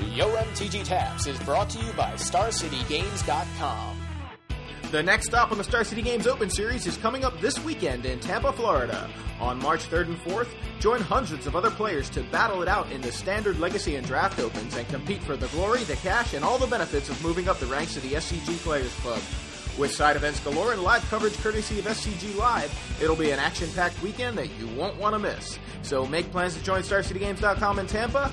Yo MTG Taps is brought to you by StarCityGames.com. The next stop on the Star City Games Open Series is coming up this weekend in Tampa, Florida. On March 3rd and 4th, join hundreds of other players to battle it out in the standard legacy and draft opens and compete for the glory, the cash, and all the benefits of moving up the ranks of the SCG Players Club. With side events galore and live coverage courtesy of SCG Live, it'll be an action packed weekend that you won't want to miss. So make plans to join StarCityGames.com in Tampa,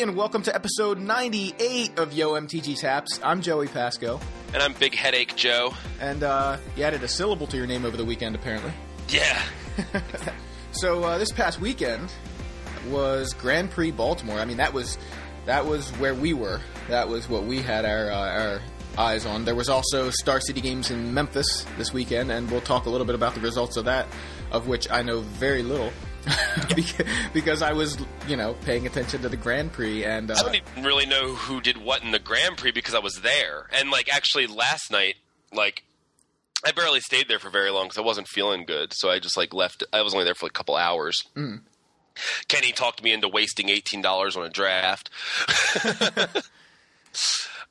Everybody, and welcome to episode 98 of Yo MTG Taps. I'm Joey Pasco, And I'm Big Headache Joe. and uh, you added a syllable to your name over the weekend, apparently. Yeah. So uh, this past weekend was Grand Prix Baltimore. I mean, that was that was where we were. That was what we had our uh, our eyes on. There was also Star City Games in Memphis this weekend, and we'll talk a little bit about the results of that, of which I know very little. Beca- because I was, you know, paying attention to the Grand Prix, and uh, I don't even really know who did what in the Grand Prix because I was there. And, like, actually last night, like, I barely stayed there for very long because I wasn't feeling good. So I just, like, left. I was only there for like, a couple hours. Kenny talked me into wasting $18 on a draft.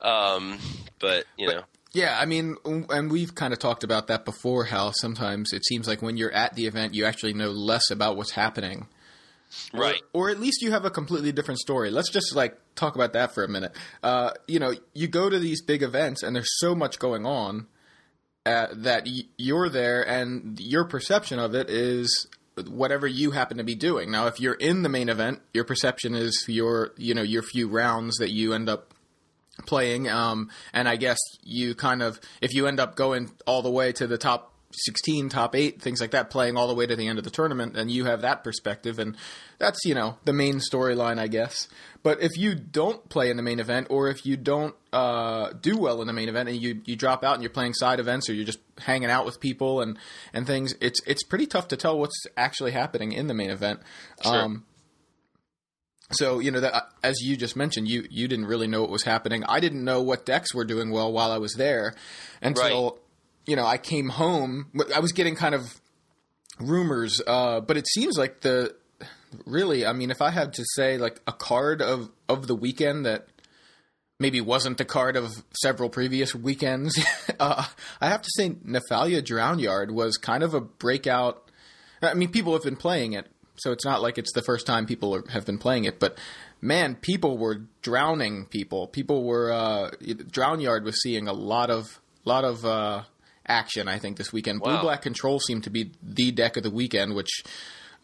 um, but, you know. Yeah, I mean, and we've kind of talked about that before. How sometimes it seems like when you're at the event, you actually know less about what's happening, Or- Right. Or, at least you have a completely different story. Let's just like talk about that for a minute. Uh, you know, you go to these big events, and there's so much going on uh, that y- you're there, and your perception of it is whatever you happen to be doing. Now, if you're in the main event, your perception is your you know your few rounds that you end up playing. Um, and I guess you kind of, if you end up going all the way to the top 16, top 8, things like that, playing all the way to the end of the tournament, and you have that perspective. And that's, you know, the main storyline, I guess. But if you don't play in the main event, or if you don't uh, do well in the main event, and you, you drop out and you're playing side events, or you're just hanging out with people and, and things, it's it's pretty tough to tell what's actually happening in the main event. Um, so you know that as you just mentioned, you you didn't really know what was happening. I didn't know what decks were doing well while I was there until Right. you know I came home. I was getting kind of rumors, uh, but it seems like the really. I mean, if I had to say like a card of of the weekend that maybe wasn't the card of several previous weekends, uh, I have to say Nephalia Drownyard was kind of a breakout. I mean, people have been playing it, so it's not like it's the first time people are, have been playing it. But man, people were drowning people. People were uh, Drownyard was seeing a lot of lot of uh, action. I think this weekend, Blue Black Control seemed to be the deck of the weekend, which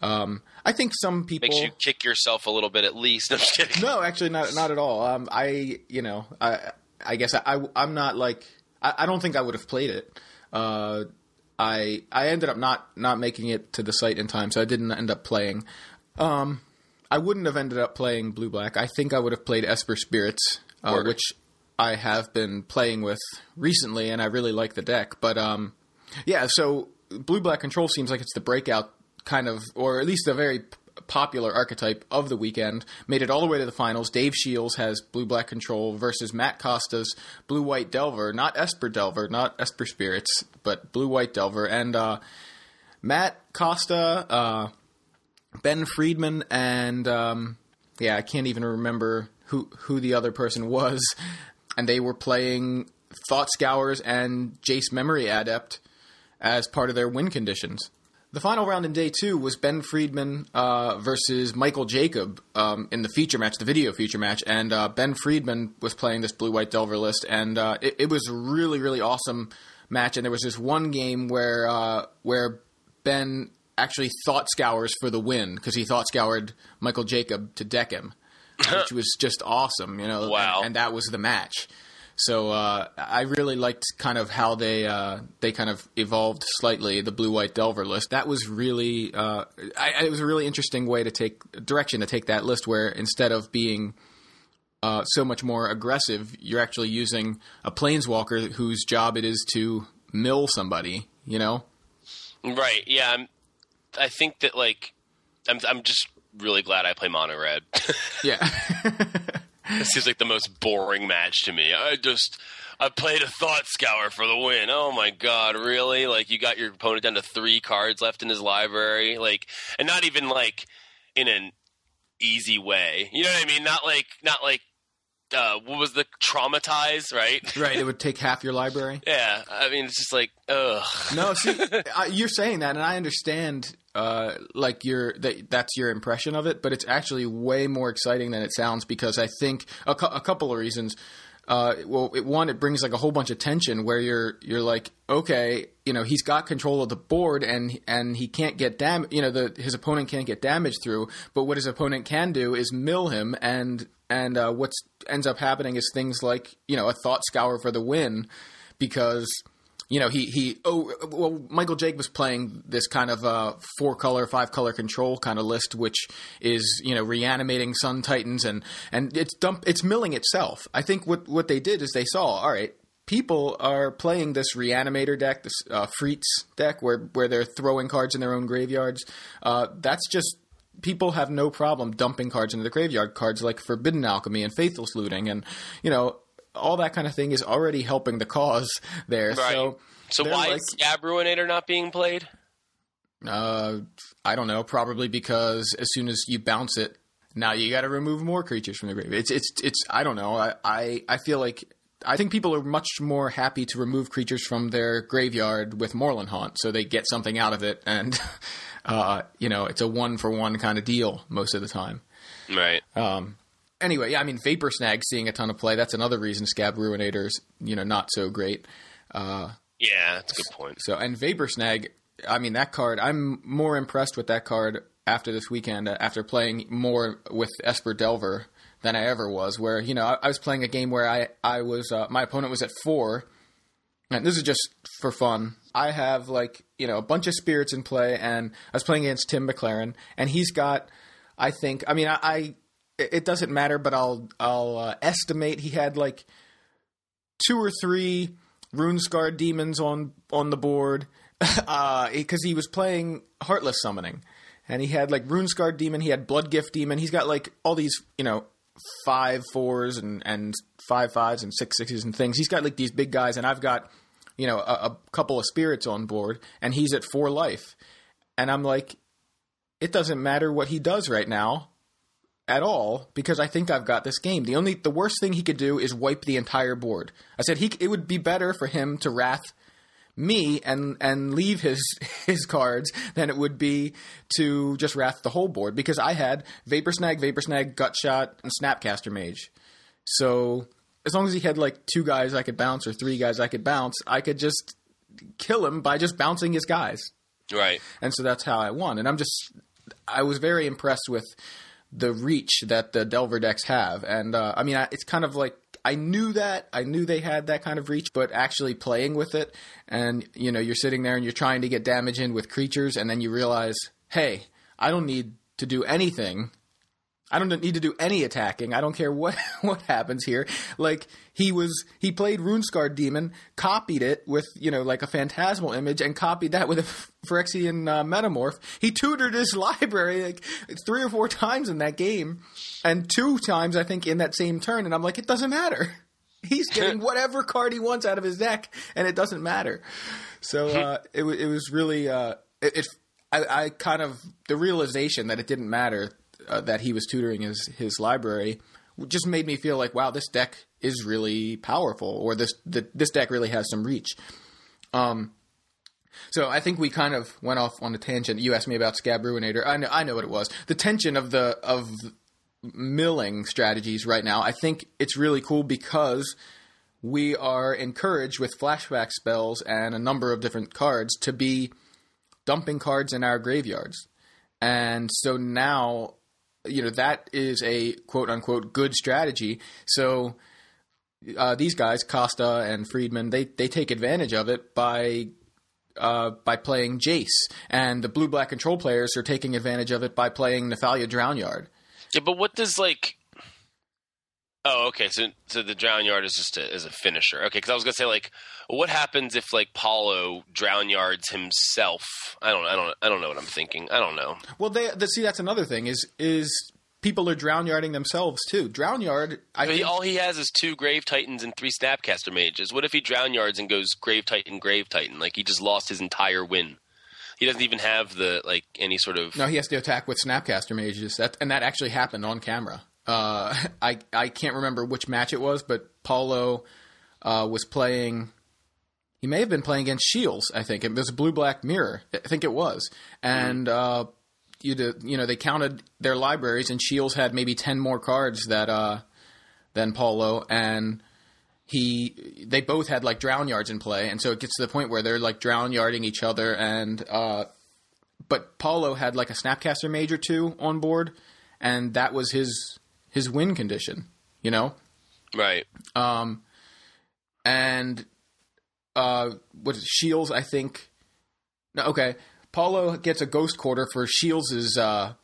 um, I think some people Makes you kick yourself a little bit at least. No, I'm just kidding. no, actually, not not at all. Um, I, you know, I, I guess I, I am not like I, I don't think I would have played it. Uh, I I ended up not not making it to the site in time, so I didn't end up playing. Um, I wouldn't have ended up playing blue black. I think I would have played Esper Spirits, uh, which I have been playing with recently, and I really like the deck. But um, yeah, so blue black control seems like it's the breakout kind of, or at least a very popular archetype of the weekend. Made it all the way to the finals. Dave Shields has blue black control versus Matt Costa's blue white Delver, not Esper Delver, not Esper Spirits, but blue white Delver, and uh, Matt Costa, uh, Ben Friedman, and um, yeah, I can't even remember who who the other person was, and they were playing Thought Scours and Jace Memory Adept as part of their win conditions. The final round in day two was Ben Friedman uh, versus Michael Jacob um, in the feature match, the video feature match, and uh, Ben Friedman was playing this blue white Delver list, and uh, it, it was a really really awesome match. And there was this one game where uh, where Ben actually thought scours for the win because he thought scoured Michael Jacob to deck him, which was just awesome, you know. Wow. And, and that was the match. So uh, I really liked kind of how they uh, they kind of evolved slightly the blue white Delver list. That was really uh, I, it was a really interesting way to take direction to take that list where instead of being uh, so much more aggressive, you're actually using a planeswalker whose job it is to mill somebody. You know, Right. Yeah. I'm, I think that like I'm I'm just really glad I play mono red. yeah. This seems like the most boring match to me. I just I played a thought scour for the win. Oh my god, really? Like you got your opponent down to three cards left in his library, like, and not even like in an easy way. You know what I mean? Not like not like uh, what was the traumatize, right? right. It would take half your library. Yeah, I mean it's just like ugh. No, see, I, you're saying that, and I understand. Uh, like your that that's your impression of it, but it's actually way more exciting than it sounds because I think a, cou- a couple of reasons. Uh, well, it, one, it brings like a whole bunch of tension where you're you're like, okay, you know, he's got control of the board and and he can't get dam, you know, the his opponent can't get damage through, but what his opponent can do is mill him, and and uh, what ends up happening is things like you know a thought scour for the win because you know, he he. Oh, well, Michael Jake was playing this kind of uh, four color, five color control kind of list, which is you know reanimating Sun Titans and and it's dump, it's milling itself. I think what what they did is they saw, all right, people are playing this reanimator deck, this uh, Frites deck, where where they're throwing cards in their own graveyards. Uh, that's just people have no problem dumping cards into the graveyard. Cards like Forbidden Alchemy and Faithless Looting, and you know all that kind of thing is already helping the cause there. Right. So, So why like- is Skaab Ruinator not being played? uh, I don't know. Probably because as soon as you bounce it, now you got to remove more creatures from the graveyard. It's it's it's. I don't know. I, I I feel like. I think people are much more happy to remove creatures from their graveyard with Moorland Haunt, so they get something out of it, and uh, you know it's a one for one kind of deal most of the time. Right. Um, anyway, yeah, I mean Vapor Snag seeing a ton of play. That's another reason Skaab Ruinator's you know not so great. Uh, Yeah, that's a good point. so and Vapor Snag, I mean that card. I'm more impressed with that card after this weekend, uh, after playing more with Esper Delver than I ever was. Where you know I, I was playing a game where I I was uh, my opponent was at four, and this is just for fun. I have like you know a bunch of spirits in play, and I was playing against Tim McLaren, and he's got I think I mean I. I it doesn't matter, but I'll I'll uh, estimate he had like two or three rune scarred demons on on the board because he was playing heartless summoning and he had like rune scarred demon he had blood gift demon he's got like all these you know five fours and and five fives and six sixes and things he's got like these big guys and i've got you know a, a couple of spirits on board and he's at four life and i'm like it doesn't matter what he does right now at all because I think I've got this game. The only the worst thing he could do is wipe the entire board. I said he it would be better for him to wrath me and and leave his his cards than it would be to just wrath the whole board because I had Vapor Snag, Vapor Snag, Gut Shot, and Snapcaster Mage. So as long as he had like two guys I could bounce or three guys I could bounce, I could just kill him by just bouncing his guys Right. and so that's how I won. And I'm just, I was very impressed with the reach that the Delver decks have, and uh, I mean, it's kind of like I knew that, I knew they had that kind of reach, but actually playing with it, and you know, you're sitting there and you're trying to get damage in with creatures, and then you realize, hey, I don't need to do anything. I don't need to do any attacking. I don't care what what happens here. Like he was, he played Runescarred Demon, copied it with you know like a phantasmal image, and copied that with a Phyrexian uh, Metamorph. He tutored his library like three or four times in that game, and two times I think in that same turn. And I'm like, it doesn't matter. He's getting whatever card he wants out of his deck, and it doesn't matter. So uh, it it was really uh, it. it I, I kind of the realization that it didn't matter uh, that he was tutoring his his library just made me feel like wow this deck is really powerful or this the, this deck really has some reach. Um, so I think we kind of went off on a tangent. You asked me about Skaab Ruinator. I know I know what it was. The tension of the of milling strategies right now. I think it's really cool because we are encouraged with flashback spells and a number of different cards to be dumping cards in our graveyards. And so now, you know, that is a quote unquote good strategy. So uh, these guys, Costa and Friedman, they they take advantage of it by uh, by playing Jace, and the blue black control players are taking advantage of it by playing Nephalia Drownyard. Yeah, but what does like? Oh, okay. So, so the drown yard is just a, is a finisher. Okay, because I was gonna say like, what happens if like Paulo drown yards himself? I don't, I don't, I don't know what I'm thinking. I don't know. Well, they, the, see that's another thing is is people are drown yarding themselves too. Drown yard, I But he, think, all he has is two Grave Titans and three Snapcaster Mages. What if he drown yards and goes Grave Titan, Grave Titan? Like he just lost his entire win. He doesn't even have the like any sort of. no, he has to attack with Snapcaster mages. That and that actually happened on camera. Uh, I I can't remember which match it was, but Paulo uh, was playing. He may have been playing against Shields. I think it was a blue black mirror. I think it was, and uh, you you know they counted their libraries, and Shields had maybe ten more cards that uh, than Paulo, and he they both had like drown yards in play, and so it gets to the point where they're like drown yarding each other, and uh, but Paulo had like a Snapcaster Mage or two on board, and that was his his win condition, you know. Right. Um, And uh, what is it, Shields? I think. No, okay. Paulo gets a Ghost Quarter for Shields' uh,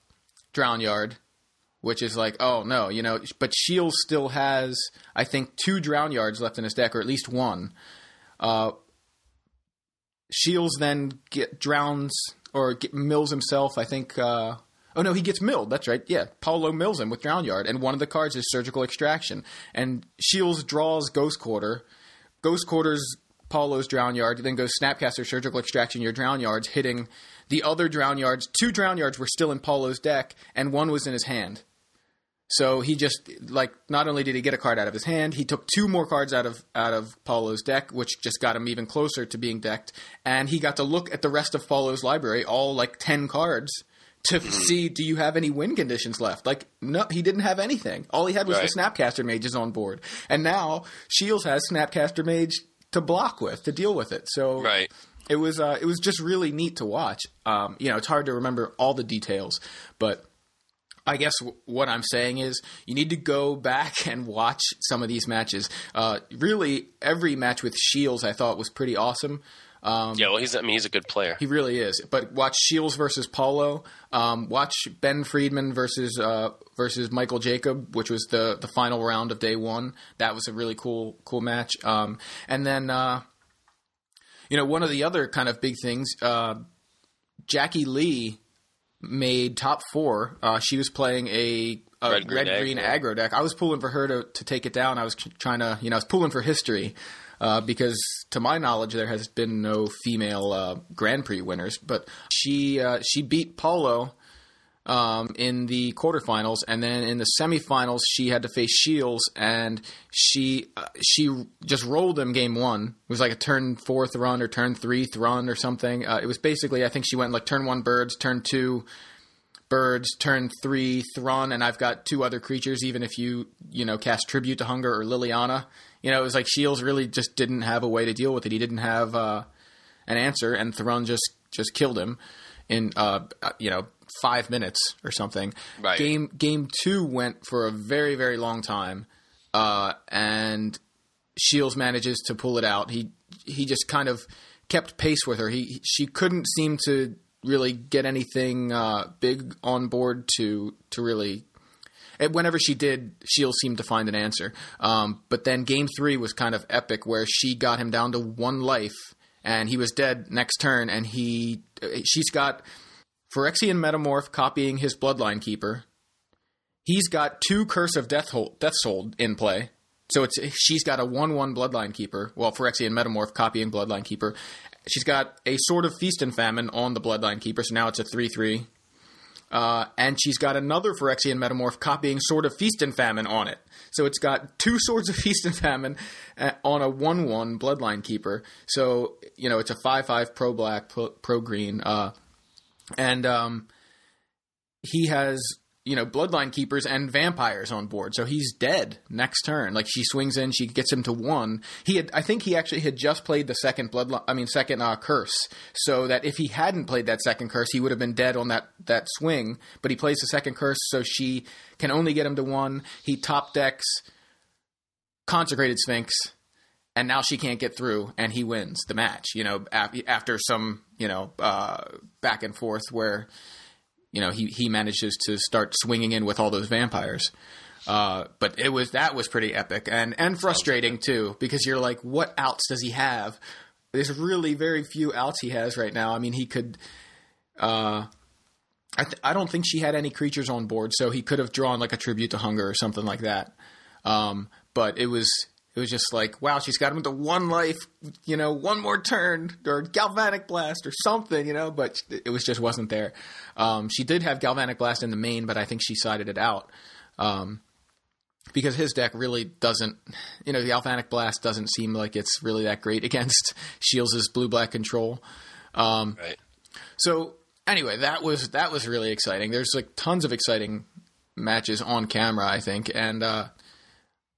Drown Yard, which is like, oh no, you know. But Shields still has, I think, two Drown Yards left in his deck, or at least one. Uh, Shields then get drowns or get, mills himself. I think. Uh, oh no, he gets milled. That's right. Yeah, Paulo mills him with Drown Yard, and one of the cards is Surgical Extraction. And Shields draws Ghost Quarter. Ghost Quarters Paulo's Drown Yard, then goes Snapcaster Surgical Extraction, your Drown Yards, hitting the other Drown Yards. Two Drown Yards were still in Paulo's deck, and one was in his hand. So he just like not only did he get a card out of his hand, he took two more cards out of out of Paulo's deck, which just got him even closer to being decked, and he got to look at the rest of Paulo's library, all like ten cards, to see do you have any win conditions left. Like no, he didn't have anything. All he had was Right. the Snapcaster Mages on board, and now Shields has Snapcaster Mage to block with to deal with it. So Right. it was uh, it was just really neat to watch. Um, you know, it's hard to remember all the details, but I guess w- what I'm saying is you need to go back and watch some of these matches. Uh, really, every match with Shields I thought was pretty awesome. Um, Yeah. Well, he's. I mean, he's a good player. he really is. But watch Shields versus Paulo. Um, watch Ben Friedman versus uh, versus Michael Jacob, which was the the final round of day one. That was a really cool cool match. Um, and then uh, you know one of the other kind of big things, uh, Jackie Lee made top four. Uh, she was playing a, red green, aggro. aggro deck. I was pulling for her to, to take it down. I was trying to, you know, I was pulling for history uh, because, to my knowledge, there has been no female uh, Grand Prix winners. But she uh, she beat Paulo um, in the quarterfinals, and then in the semifinals, she had to face Shields, and she uh, she just rolled him game one. It was like a turn four Thrun or turn three Thrun or something. Uh, it was basically, I think she went like turn one birds, turn two birds, turn three Thrun, and I've got two other creatures. Even if you you know cast Tribute to Hunger or Liliana, you know it was like Shields really just didn't have a way to deal with it. He didn't have uh, an answer, and Thrun just just killed him in uh, uh, you know five minutes or something. Right. Game game two went for a very very long time, uh, and Shields manages to pull it out. He he just kind of kept pace with her. He she couldn't seem to really get anything uh, big on board to to really. Whenever she did, Shields seemed to find an answer. Um, but then game three was kind of epic, where she got him down to one life, and he was dead next turn. And he she's got Phyrexian Metamorph copying his Bloodline Keeper. He's got two Curse of Death Hold, Death's Hold in play. So it's she's got a one-one Bloodline Keeper. Well, Phyrexian Metamorph copying Bloodline Keeper. She's got a Sword of Feast and Famine on the Bloodline Keeper, so now it's a three-three. Uh, and she's got another Phyrexian Metamorph copying Sword of Feast and Famine on it. So it's got two Swords of Feast and Famine uh, on a 1 1 Bloodline Keeper. So, you know, it's a 5 5 pro black, pro, pro green. Uh, and um, he has, you know, Bloodline Keepers and Vampires on board. So he's dead next turn. Like she swings in, she gets him to one. He had, I think he actually had just played the second Bloodline, I mean, second uh, Curse. So that if he hadn't played that second Curse, he would have been dead on that, that swing. But he plays the second Curse, so she can only get him to one. He top decks consecrated Sphinx, and now she can't get through, and he wins the match. You know, after some you know uh, back and forth where you know he he manages to start swinging in with all those vampires. Uh, but it was that was pretty epic and and frustrating too because you're like, what outs does he have? There's really very few outs he has right now. I mean, he could. Uh, I th- I don't think she had any creatures on board, so he could have drawn like a tribute to hunger or something like that. Um, but it was it was just like, wow, she's got him to one life, you know, one more turn or galvanic blast or something, you know, but it was just wasn't there. Um, she did have galvanic blast in the main, but I think she sided it out. Um, because his deck really doesn't, you know, the galvanic blast doesn't seem like it's really that great against Shields' blue black control. Um, right. So anyway, that was that was really exciting. There's like tons of exciting matches on camera, I think, and uh,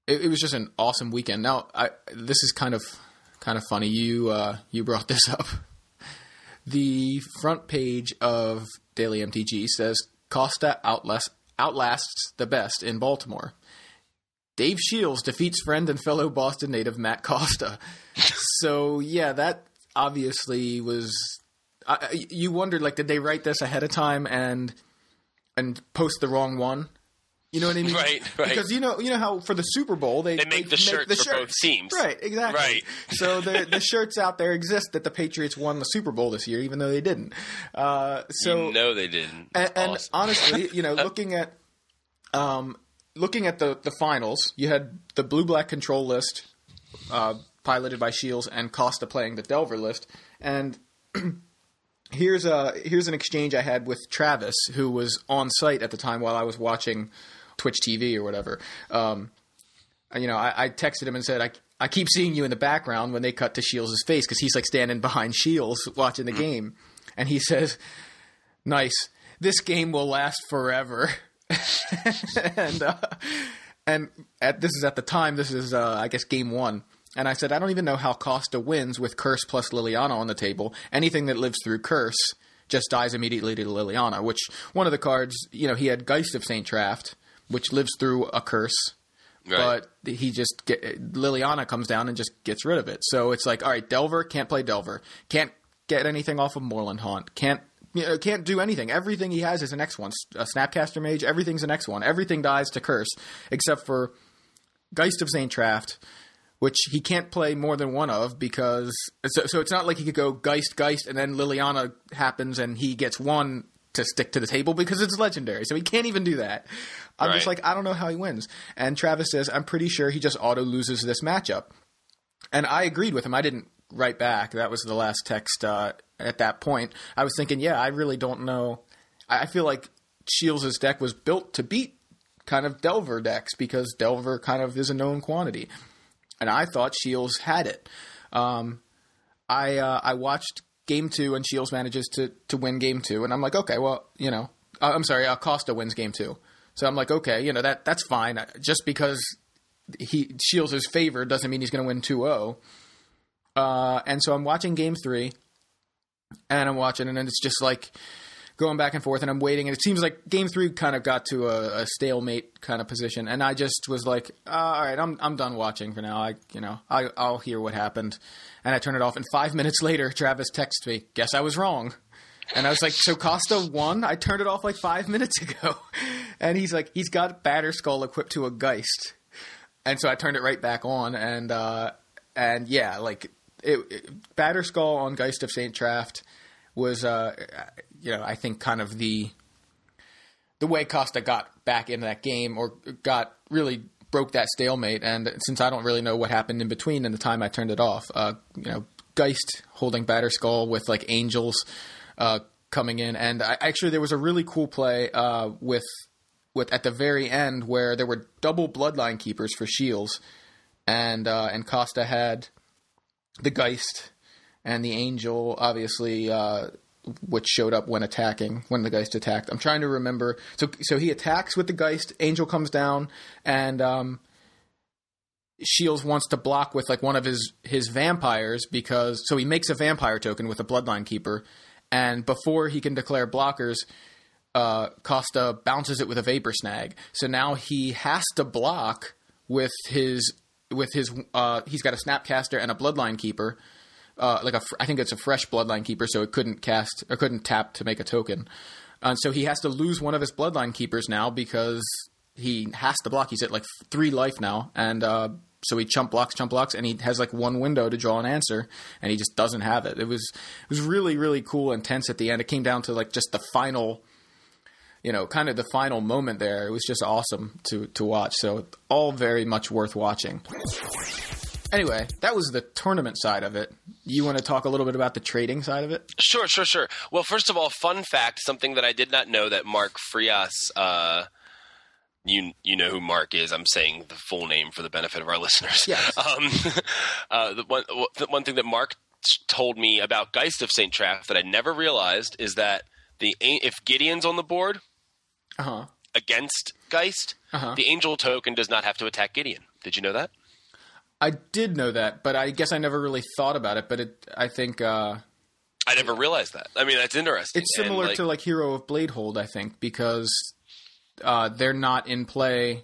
it, it, was just an awesome weekend. Now, I, this is kind of kind of funny. You uh, you brought this up. The front page of Daily MTG says Costa outlast, outlasts the best in Baltimore. Dave Shields defeats friend and fellow Boston native Matt Costa. so yeah, that obviously was. Uh, you wondered like, did they write this ahead of time and and post the wrong one? You know what I mean? Right, right. Because you know, you know how for the Super Bowl they, they make the shirts the for shirts. both teams. Right, exactly. Right. So the the shirts out there exist that the Patriots won the Super Bowl this year, even though they didn't. Uh, so you know they didn't. And, and awesome. honestly, you know, looking at um, looking at the the finals, you had the blue black control list uh, piloted by Shields and Costa playing the Delver list, and here's a here's an exchange I had with Travis, who was on site at the time while I was watching Twitch TV or whatever. Um, you know, I, I, texted him and said, I, I keep seeing you in the background when they cut to Shields' face because he's like standing behind Shields watching the mm. game. And he says, Nice. This game will last forever. and uh, and at, this is at the time, this is, uh, I guess, game one. And I said, I don't even know how Costa wins with Curse plus Liliana on the table. Anything that lives through Curse just dies immediately to Liliana, which one of the cards, you know, he had Geist of St. Traft which lives through a curse. Right. But he just get, Liliana comes down and just gets rid of it. So it's like, all right, Delver can't play Delver, can't get anything off of Moorland Haunt, can't you know, can't do anything. Everything he has is an X one. A Snapcaster Mage, everything's an X one. Everything dies to Curse except for Geist of Saint Traft, which he can't play more than one of because so, so it's not like he could go Geist Geist and then Liliana happens and he gets one to stick to the table because it's legendary. So he can't even do that. I'm right. just like, I don't know how he wins. And Travis says, I'm pretty sure he just auto loses this matchup. And I agreed with him. I didn't write back. That was the last text uh, at that point. I was thinking, yeah, I really don't know. I feel like Shields' deck was built to beat kind of Delver decks because Delver kind of is a known quantity. And I thought Shields had it. Um, I uh, I watched game two and Shields manages to to win game two, and I'm like, okay, well, you know, uh, I'm sorry, uh, Costa wins game two. So I'm like, okay, you know that that's fine. Just because he Shields is favored doesn't mean he's going to win 2-0. Uh, and so I'm watching Game Three, and I'm watching, and it's just like going back and forth, and I'm waiting, and it seems like Game Three kind of got to a, a stalemate kind of position, and I just was like, uh, all right, I'm I'm done watching for now. I you know I I'll hear what happened, and I turn it off, and five minutes later, Travis texts me, guess I was wrong. And I was like, so Costa won? I turned it off like five minutes ago. And he's like, he's got Batterskull equipped to a Geist. And so I turned it right back on. And, uh, and yeah, like, it, it, Batterskull on Geist of St. Traft was, uh, you know, I think kind of the, the way Costa got back into that game or got really broke that stalemate. And since I don't really know what happened in between and the time I turned it off, uh, you know, Geist holding Batterskull with like angels uh, coming in, and I, actually there was a really cool play uh, with with at the very end where there were double bloodline keepers for shields, and uh, and Costa had the Geist and the Angel, obviously, uh, which showed up when attacking when the Geist attacked. I'm trying to remember. So so he attacks with the Geist. Angel comes down and. Um, Shields wants to block with like one of his his vampires because so he makes a vampire token with a bloodline keeper and before he can declare blockers, uh, Costa bounces it with a vapor snag. So now he has to block with his with his uh, he's got a snapcaster and a bloodline keeper. Uh, like I think it's a fresh bloodline keeper, so it couldn't cast or couldn't tap to make a token. And so he has to lose one of his bloodline keepers now because he has to block. He's at like three life now, and uh, so he chump blocks, chump blocks, and he has like one window to draw an answer, and he just doesn't have it. It was it was really really cool and tense at the end. It came down to like just the final, you know, kind of the final moment there. It was just awesome to to watch. So all very much worth watching. Anyway, that was the tournament side of it. You want to talk a little bit about the trading side of it? Sure, sure, sure. Well, first of all, fun fact: something that I did not know that Mark Frias. Uh, you you know who Mark is. I'm saying the full name for the benefit of our listeners. Yes. Um, uh, the one the one thing that Mark told me about Geist of Saint Traft that I never realized is that the if Gideon's on the board Uh huh. against Geist, Uh-huh. the Angel token does not have to attack Gideon. Did you know that? I did know that, but I guess I never really thought about it. But it, I think uh, I never realized that. I mean, that's interesting. it's And, similar like, to like Hero of Bladehold. I think because uh, they're not in play.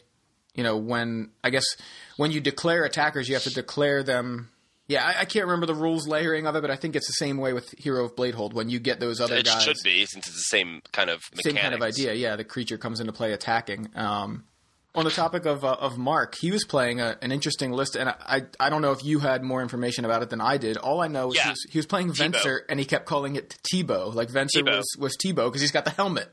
You know, when I guess when you declare attackers, you have to declare them. Yeah, I, I can't remember the rules layering of it, but I think it's the same way with Hero of Bladehold. When you get those other it guys, should be since it's the same kind of same kind of idea. Yeah, the creature comes into play attacking. Um, on the topic of uh, of Mark, he was playing a, an interesting list, and I, I I don't know if you had more information about it than I did. All I know is Yeah. he, was, he was playing Tebow. Venser, and he kept calling it Tebow. Like Venser Tebow. was was Tebow because he's got the helmet.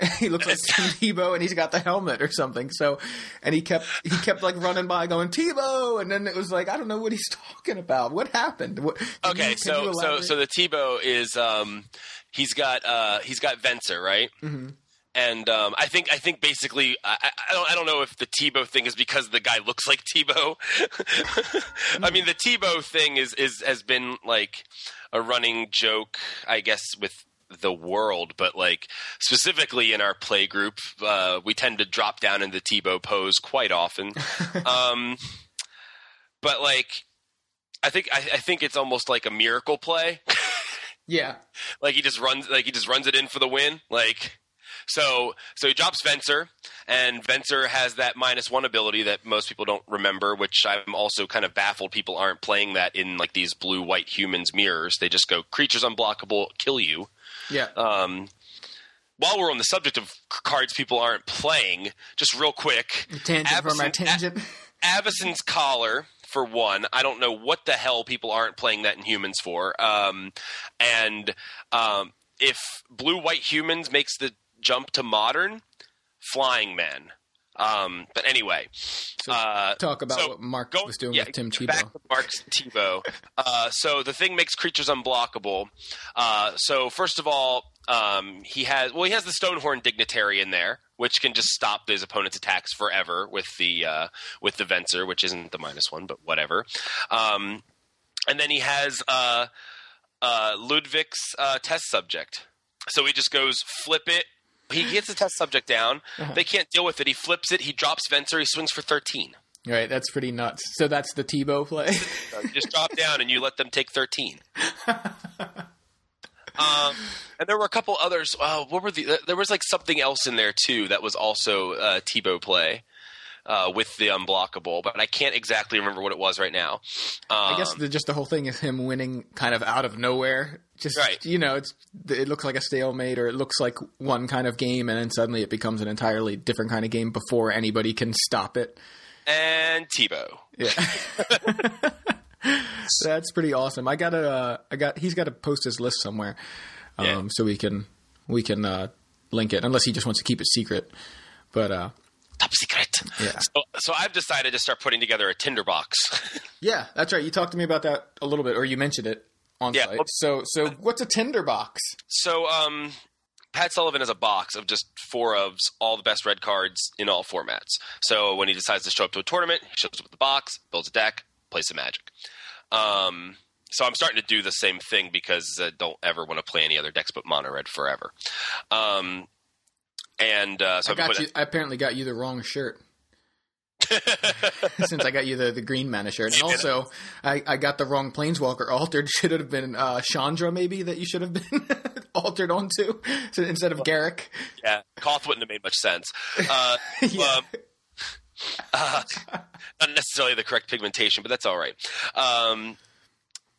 he looks like Tim Tebow, and he's got the helmet or something. So, and he kept he kept like running by, going Tebow, and then it was like I don't know what he's talking about. What happened? What, Okay, you- so so so the Tebow is um he's got uh he's got Venser right. Mm-hmm. And um, I think I think basically I, I- don't I don't know if the Tebow thing is because the guy looks like Tebow. I mean the Tebow thing is is has been like a running joke I guess with the world, but like specifically in our play group, uh, we tend to drop down in the Tebow pose quite often. um, but like, I think I, I think it's almost like a miracle play. yeah, like he just runs like he just runs it in for the win. Like so so he drops Venser, and Venser has that minus one ability that most people don't remember, which I'm also kind of baffled people aren't playing that in like these blue white humans mirrors. They just go creatures unblockable, kill you. yeah. Um, while we're on the subject of cards people aren't playing, just real quick, tangent from our Avacyn- tangent. Avacyn's collar for one. I don't know what the hell people aren't playing that in humans for. Um, and um, if blue white humans makes the jump to modern, flying men. Um, but anyway, uh, Talk about so what Mark go- was doing yeah, with Tim Tebow. Back to Mark's Tebow. Uh, so the thing makes creatures unblockable. Uh, so first of all, um, he has well, he has the Stonehorn Dignitary in there, which can just stop his opponent's attacks forever with the uh, with the Venser, which isn't the minus one, but whatever. Um, and then he has uh, uh, Ludevic's uh, test subject. So he just goes flip it. He gets the test subject down. Uh-huh. They can't deal with it. He flips it. He drops Venser. He swings for thirteen. Right, that's pretty nuts. So that's the Tebow play. You just drop down and you let them take 13. um, and there were a couple others. Uh, what were the? There was like something else in there too that was also uh, Tebow play uh, with the unblockable, but I can't exactly remember what it was right now. Um, I guess the, just the whole thing is him winning kind of out of nowhere. Just Right. you know, it's it looks like a stalemate, or it looks like one kind of game, and then suddenly it becomes an entirely different kind of game before anybody can stop it. and Tebow. Yeah, that's pretty awesome. I gotta, uh, I got, he's got to post his list somewhere, um, Yeah. so we can we can uh, link it, unless he just wants to keep it secret. But uh, Top secret. Yeah. So, so I've decided to start putting together a tinderbox. yeah, that's right. You talked to me about that a little bit, or you mentioned it on Yeah. site. So, so what's a tinderbox? So, um, Pat Sullivan has a box of just four of all the best red cards in all formats. So when he decides to show up to a tournament, he shows up with the box, builds a deck, plays some Magic. Um, so I'm starting to do the same thing because I don't ever want to play any other decks but mono red forever. Um, and uh, so I got you. I apparently got you the wrong shirt. Since I got you the, the green mana shirt, and also I, I got the wrong planeswalker altered. Should have been uh, Chandra, maybe that you should have been altered onto so instead of Garruk. yeah, Koth wouldn't have made much sense. Uh, Yeah. um, uh, not necessarily the correct pigmentation, but that's all right. Um,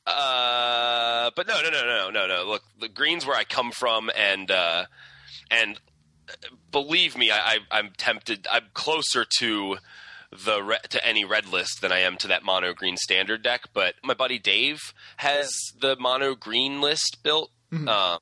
uh, but no, no, no, no, no, no. Look, the green's where I come from, and uh, and believe me, I, I, I'm tempted. I'm closer to the re- to any red list than I am to that mono green standard deck. But my buddy Dave has the mono green list built. Uh,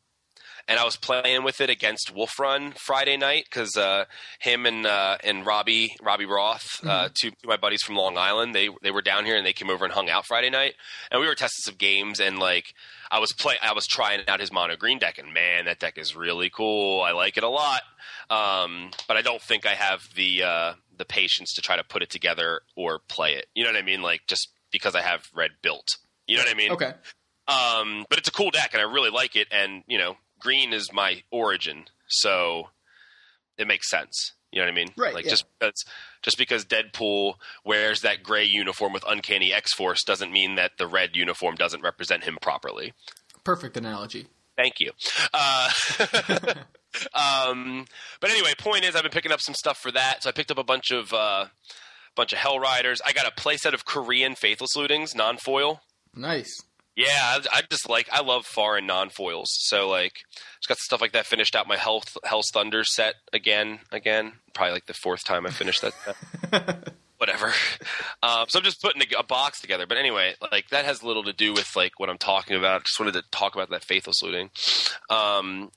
and I was playing with it against Wolf Run Friday night because uh, him and uh, and Robbie Robbie Roth, uh, two, two of my buddies from Long Island, they they were down here and they came over and hung out Friday night, and we were testing some games and like I was play I was trying out his mono green deck and man that deck is really cool. I like it a lot, um, but I don't think I have the uh, the patience to try to put it together or play it. You know what I mean? Like just because I have red built. You know what I mean? Okay. Um, but it's a cool deck, and I really like it. And you know, green is my origin, so it makes sense. You know what I mean? Right, Like yeah. just because just because Deadpool wears that gray uniform with Uncanny X Force doesn't mean that the red uniform doesn't represent him properly. Perfect analogy. Thank you. Uh, um, but anyway, point is, I've been picking up some stuff for that. So I picked up a bunch of uh, bunch of Hell Riders. I got a playset of Korean Faithless Lootings, non foil. Nice. Yeah, I, I just like I love foreign non foils. So like, just got stuff like that. Finished out my Health Hell's Thunder set again, again. Probably like the fourth time I finished that. Whatever. Um, so I'm just putting a, a box together. But anyway, like that has little to do with like what I'm talking about. Just wanted to talk about that faithless looting. Um,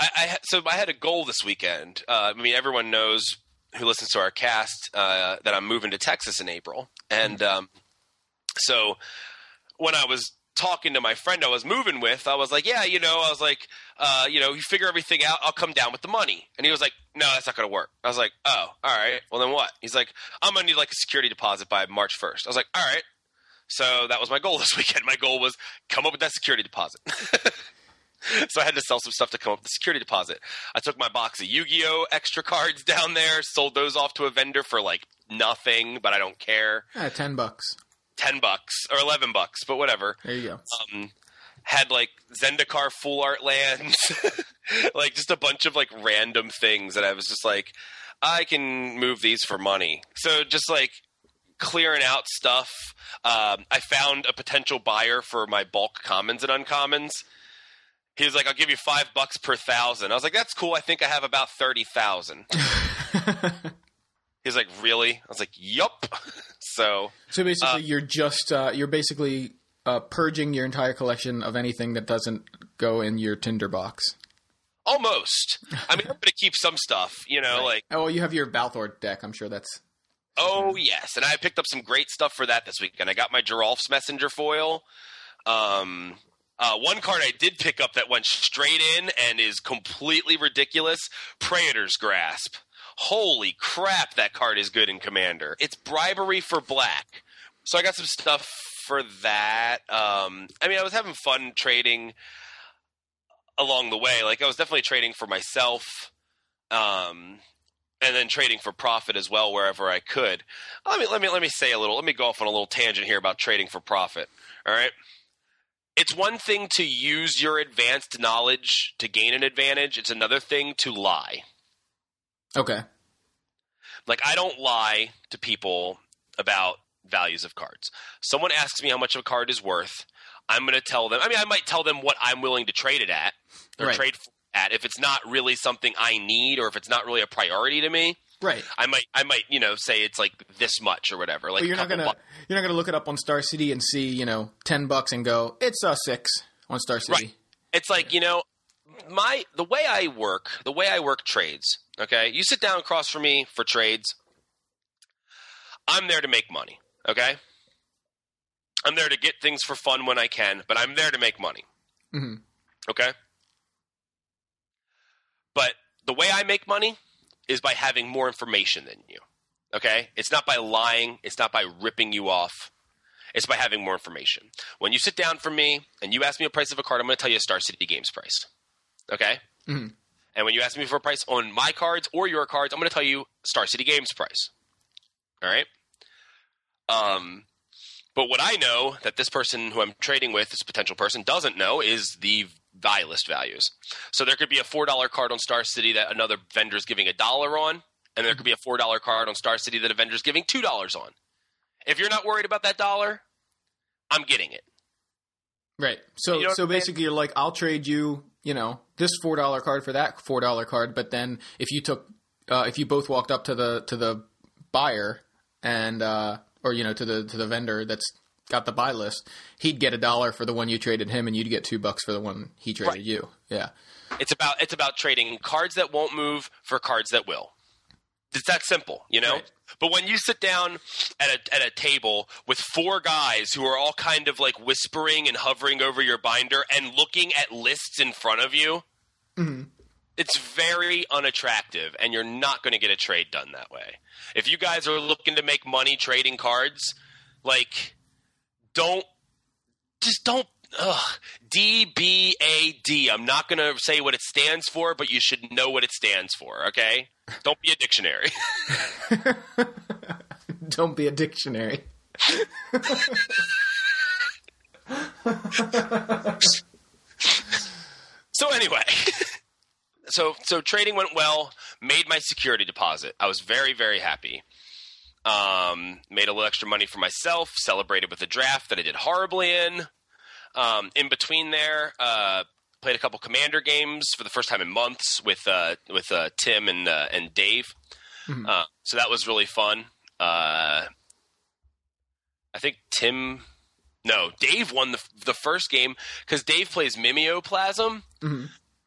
I, I so I had a goal this weekend. Uh, I mean, everyone knows who listens to our cast uh, that I'm moving to Texas in April, and um, so when I was talking to my friend I was moving with, I was like, yeah, you know, I was like, uh, you know, you figure everything out, I'll come down with the money. And he was like, no, that's not going to work. I was like, oh, all right. Well, then what? He's like, I'm going to need like a security deposit by March 1st. I was like, all right. So that was my goal this weekend. My goal was come up with that security deposit. so I had to sell some stuff to come up with the security deposit. I took my box of Yu-Gi-Oh extra cards down there, sold those off to a vendor for like nothing, but I don't care. Ah, ten bucks. 10 bucks or 11 bucks, but whatever. There you go. Um, had like Zendikar full art lands, like just a bunch of like random things that I was just like, I can move these for money. So just like clearing out stuff. Um, I found a potential buyer for my bulk commons and uncommons. He was like, "I'll give you five bucks per thousand. I was like, "That's cool. I think I have about thirty thousand. He was like, "Really?" I was like, "Yup." so So basically, you're just uh, you're basically uh, purging your entire collection of anything that doesn't go in your Tinder box. almost. I mean, I'm going to keep some stuff. You know, like Oh, well, you have your Balthor deck. I'm sure that's Oh yes, and I picked up some great stuff for that this weekend. I got my Geralf's Messenger foil. Um, uh, one card I did pick up that went straight in and is completely ridiculous: Praetor's Grasp. Holy crap, that card is good in Commander. It's bribery for black. So I got some stuff for that. Um, I mean, I was having fun trading along the way. Like I was definitely trading for myself. Um, and then trading for profit as well wherever I could. Let me let me let me say a little. Let me go off on a little tangent here about trading for profit. All right. It's one thing to use your advanced knowledge to gain an advantage. It's another thing to lie. okay. Like I don't lie to people about values of cards. Someone asks me how much a card is worth. I'm going to tell them. I mean, I might tell them what I'm willing to trade it at or Right. trade at. If it's not really something I need or if it's not really a priority to me, Right. I might, I might, you know, say it's like this much or whatever. Like But you're not gonna bucks. you're not gonna look it up on Star City and see you know ten bucks and go it's a six on Star City. Right. It's like you know, my the way I work, the way I work trades. Okay, you sit down across from me for trades. I'm there to make money. Okay, I'm there to get things for fun when I can, but I'm there to make money. Mhm. Okay, but the way I make money is by having more information than you. Okay, it's not by lying. It's not by ripping you off. It's by having more information. When you sit down for me and you ask me a price of a card, I'm going to tell you a Star City Games price. Okay? Mhm. And when you ask me for a price on my cards or your cards, I'm going to tell you Star City Games price. All right? Um, but what I know that this person who I'm trading with, this potential person, doesn't know is the buylist values. So there could be a $4 card on Star City that another vendor is giving a dollar on. and there could be a four dollar card on Star City that a vendor is giving two dollars on. If you're not worried about that dollar, I'm getting it. Right. So You know so saying? basically, you're like, I'll trade you, you know, this four dollar card for that four dollar card. But then if you took, uh, if you both walked up to the to the buyer and uh, or you know to the to the vendor that's got the buy list, he'd get a dollar for the one you traded him, and you'd get two bucks for the one he traded Right. you. Yeah. It's about it's about trading cards that won't move for cards that will. It's that simple, you know. Right. But when you sit down at a at a table with four guys who are all kind of like whispering and hovering over your binder and looking at lists in front of you, mm-hmm. It's very unattractive, and you're not going to get a trade done that way. If you guys are looking to make money trading cards, like don't just don't ugh, D B A D. I'm not going to say what it stands for, but you should know what it stands for, okay? Don't be a dictionary. Don't be a dictionary. so anyway, so so trading went well, made my security deposit. I was very very happy. Um, made a little extra money for myself, celebrated with a draft that I did horribly in. Um, in between there, uh, played a couple commander games for the first time in months with uh, with uh, Tim and uh, and Dave. Uh, so that was really fun. Uh, I think Tim, no, Dave won the the first game because Dave plays Mimeoplasm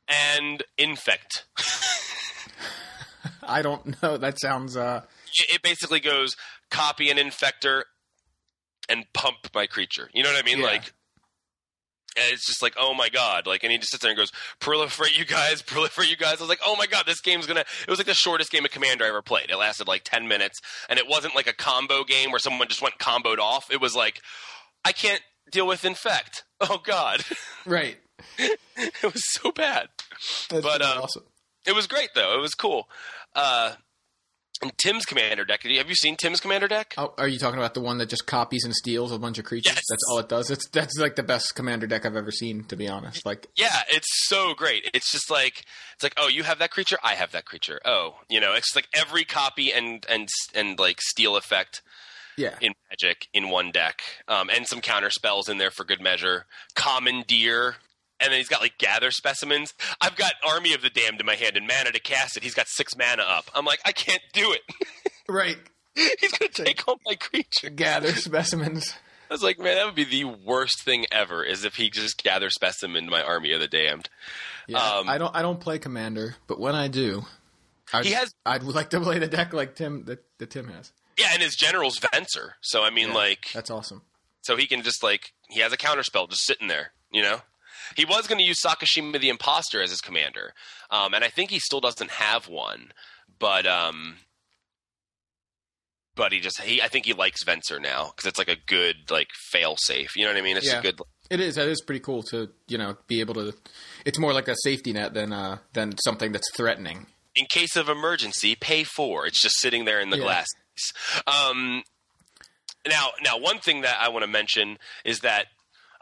and Infect. I don't know. That sounds. uh It, basically goes copy an infector and pump my creature. You know what I mean? Yeah. Like. And it's just like, oh my god! Like, and he just sits there and goes, "Proliferate, you guys! Proliferate, you guys!" I was like, "Oh my god, this game's gonna." It was like the shortest game of Commander I ever played. It lasted like ten minutes, and it wasn't like a combo game where someone just went comboed off. It was like, I can't deal with infect. Oh god, Right. it was so bad. That's But, um, awesome. It was great though. It was cool. Uh, and Tim's commander deck. Have you seen Tim's commander deck? Oh, are you talking about the one that just copies and steals a bunch of creatures? Yes. That's all it does. It's that's like the best commander deck I've ever seen, to be honest. Like, Yeah, it's so great. It's just like it's like, oh, you have that creature, I have that creature. Oh, you know, it's like every copy and and and like steal effect yeah, in Magic in one deck, um, and some counter spells in there for good measure. Commandeer. And then he's got like gather specimens. I've got Army of the Damned in my hand and mana to cast it. He's got six mana up. I'm like, I can't do it. right. he's gonna take all my creature. Gather specimens. I was like, man, that would be the worst thing ever. Is if he just gather specimen to my Army of the Damned. Yeah, Um, I don't. I don't play commander, but when I do, I'd, He has- I'd like to play the deck like Tim that, that Tim has. Yeah, and his general's Venser. So I mean, Yeah, like, that's awesome. so he can just like he has a counterspell just sitting there, you know. He was going to use Sakashima the Imposter as his commander, um, and I think he still doesn't have one, but um, but he just he I think he likes Venser now because it's like a good like fail safe. You know what I mean? It's Yeah. a good. It is. That is pretty cool to you know be able to. It's more like a safety net than uh than something that's threatening. In case of emergency, pay for. It's just sitting there in the Yeah. glass. Um, now, now, one thing that I want to mention is that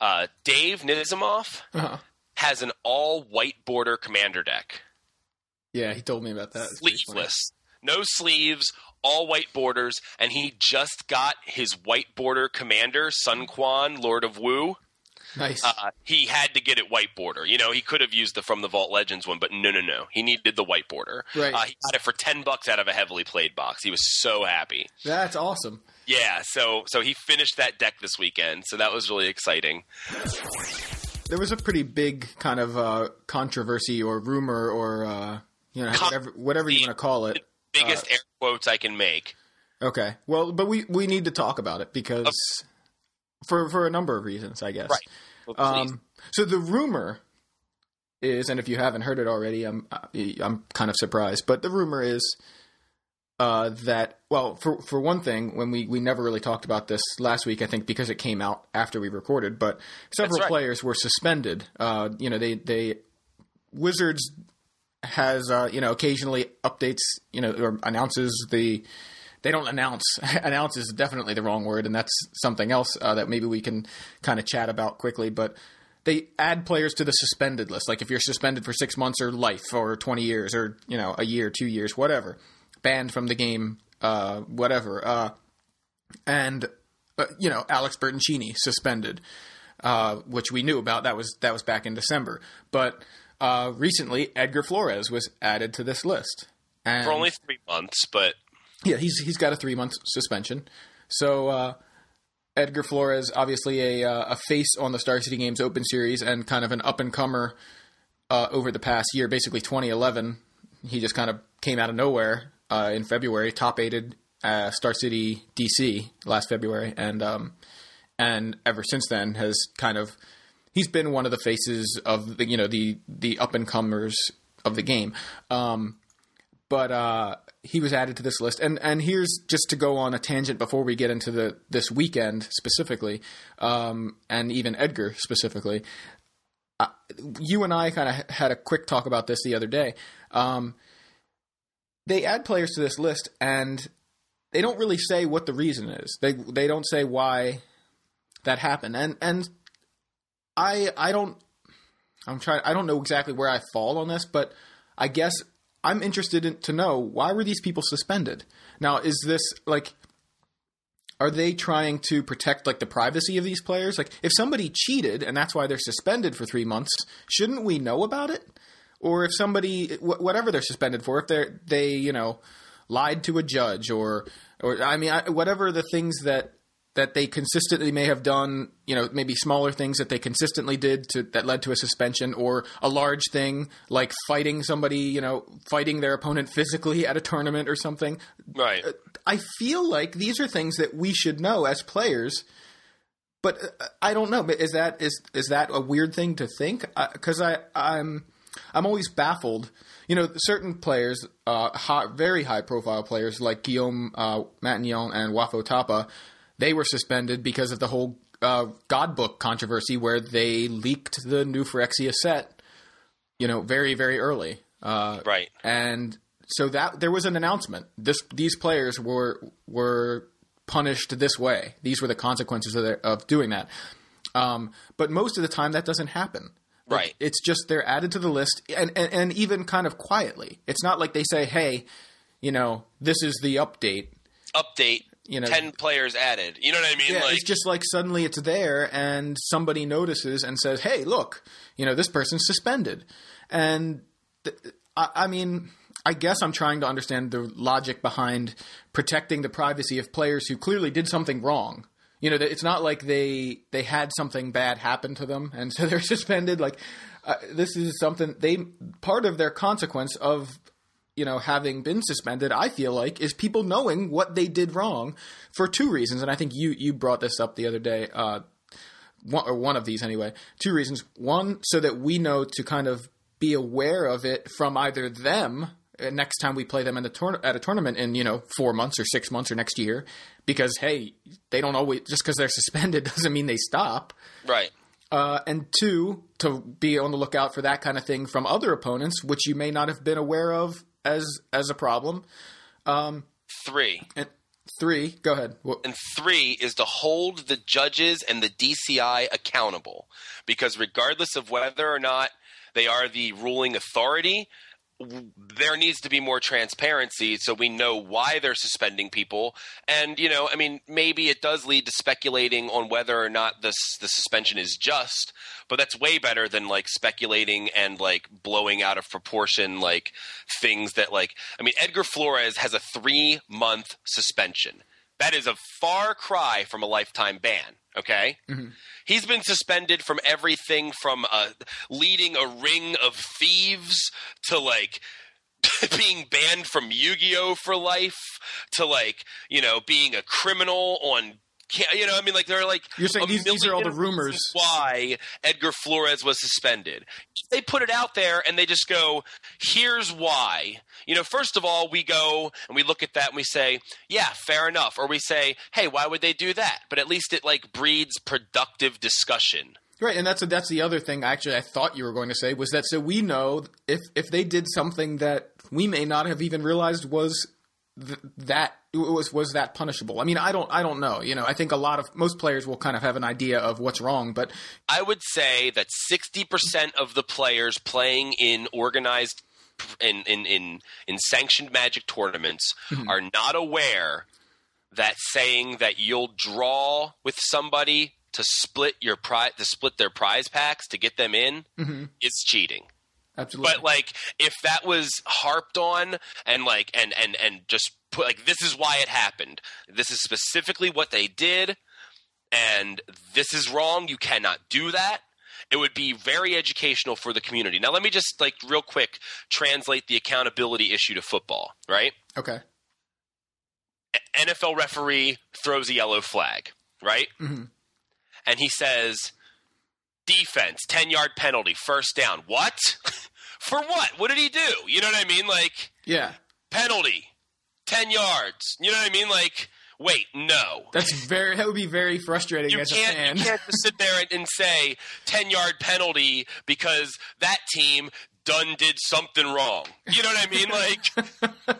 uh, Dave Nizimov Uh-huh. has an all white border commander deck. Yeah, he told me about that. It's. Sleeveless. No sleeves, all white borders, and he just got his white border commander, Sun Quan, Lord of Wu. Nice. Uh, he had to get it white border. You know, he could have used the From the Vault Legends one, but no, no, no. He needed the white border. Right. Uh, he got it for ten bucks out of a heavily played box. He was so happy. that's awesome. Yeah, so so he finished that deck this weekend, so that was really exciting. There was a pretty big kind of uh, controversy or rumor or uh, you know Con- whatever whatever you want to call it. Biggest air quotes I can make. Okay. Well, but we we need to talk about it because for for a number of reasons, I guess. Right. Well. Um, so the rumor is, and if you haven't heard it already, I'm I'm kind of surprised. But the rumor is uh, that well, for for one thing, when we we never really talked about this last week, I think because it came out after we recorded, but several right. players were suspended. Uh, you know, they they Wizards has uh, you know occasionally updates you know or announces the they don't announce announce is definitely the wrong word and that's something else uh, that maybe we can kind of chat about quickly but they add players to the suspended list like if you're suspended for six months or life or 20 years or you know a year two years whatever banned from the game, uh, whatever. Uh, and uh, you know, Alex Bertoncini suspended, uh, which we knew about. That was that was back in December. But uh, recently, Edgar Flores was added to this list. And for only three months, but yeah, he's he's got a three month suspension. So uh, Edgar Flores, obviously a uh, a face on the Star City Games Open Series and kind of an up and comer uh, over the past year, basically 2011. He just kind of came out of nowhere uh, in February, top eighted uh, Star City DC last February, and um, and ever since then has kind of he's been one of the faces of the you know the the up and comers of the game. Um, but uh, he was added to this list, and and here's just to go on a tangent before we get into the this weekend specifically, um, and even Edgar specifically. Uh, you and I kind of had a quick talk about this the other day. Um, they add players to this list, and they don't really say what the reason is. They they don't say why that happened, and and I I don't I'm trying I don't know exactly where I fall on this, but I guess I'm interested in, to know why were these people suspended? Now, is this like are they trying to protect like the privacy of these players? Like if somebody cheated and that's why they're suspended for 3 months, shouldn't we know about it? Or if somebody whatever they're suspended for, if they they, you know, lied to a judge or or I mean I, whatever the things that that they consistently may have done, you know, maybe smaller things that they consistently did to that led to a suspension, or a large thing like fighting somebody, you know, fighting their opponent physically at a tournament or something. right. I feel like these are things that we should know as players, but uh, I don't know. Is that is is that a weird thing to think? Because I I'm I'm always baffled. You know, certain players, uh, high, very high profile players like Guillaume uh, Matignon and Wafo Tapa they were suspended because of the whole uh, God Book controversy, where they leaked the new Phyrexia set, you know, very very early. Uh, right. And so that there was an announcement. This these players were were punished this way. These were the consequences of, their, of doing that. Um, but most of the time, that doesn't happen. Right. It's just they're added to the list, and, and, and even kind of quietly. It's not like they say, "Hey, you know, this is the update." Update you know, ten players added. You know what I mean? Yeah, like, it's just like suddenly it's there, and somebody notices and says, "Hey, look, you know, this person's suspended." And th- I, I mean, I guess I'm trying to understand the logic behind protecting the privacy of players who clearly did something wrong. You know, it's not like they they had something bad happen to them and so they're suspended. Like uh, this is something they part of their consequence of you know, having been suspended, I feel like is people knowing what they did wrong for two reasons, and I think you you brought this up the other day, uh, one, or one of these anyway. Two reasons: one, so that we know to kind of be aware of it from either them next time we play them in the tour- at a tournament in you know four months or six months or next year, because hey, they don't always just because they're suspended doesn't mean they stop, right? Uh, and two, to be on the lookout for that kind of thing from other opponents, which you may not have been aware of as as a problem. Um, three. And three. Go ahead. And three is to hold the judges and the DCI accountable, because regardless of whether or not they are the ruling authority, there needs to be more transparency so we know why they're suspending people. And you know i mean maybe it does lead to speculating on whether or not this the suspension is just but that's way better than like speculating and like blowing out of proportion like things that like i mean edgar flores has a 3 month suspension. That is a far cry from a lifetime ban okay mm-hmm. he's been suspended from everything from uh, leading a ring of thieves to like being banned from yu-gi-oh for life to like you know being a criminal on you know, I mean, like there are like you're saying these, these, are all the rumors why Edgar Flores was suspended. They put it out there and they just go, "Here's why." You know, first of all, we go and we look at that and we say, "Yeah, fair enough," or we say, "Hey, why would they do that?" But at least it like breeds productive discussion. Right, and that's a, that's the other thing. Actually, I thought you were going to say was that so we know if if they did something that we may not have even realized was th- that was was that punishable? I mean, I don't I don't know. You know, I think a lot of most players will kind of have an idea of what's wrong, but I would say that 60% of the players playing in organized in in in, in sanctioned Magic tournaments mm-hmm. are not aware that saying that you'll draw with somebody to split your prize to split their prize packs to get them in mm-hmm. is cheating. Absolutely. But like if that was harped on and like and and and just put like this is why it happened. This is specifically what they did and this is wrong. You cannot do that. It would be very educational for the community. Now let me just like real quick translate the accountability issue to football, right? okay. NFL referee throws a yellow flag, right? Mhm. And he says, defense, 10 yard penalty, first down. What? For what? What did he do? You know what I mean? Like, Yeah. penalty, 10 yards. You know what I mean? Like, wait, no. That's very. That would be very frustrating You as a can't, fan. you can't just sit there and, and say 10 yard penalty because that team done did something wrong. You know what I mean? Like,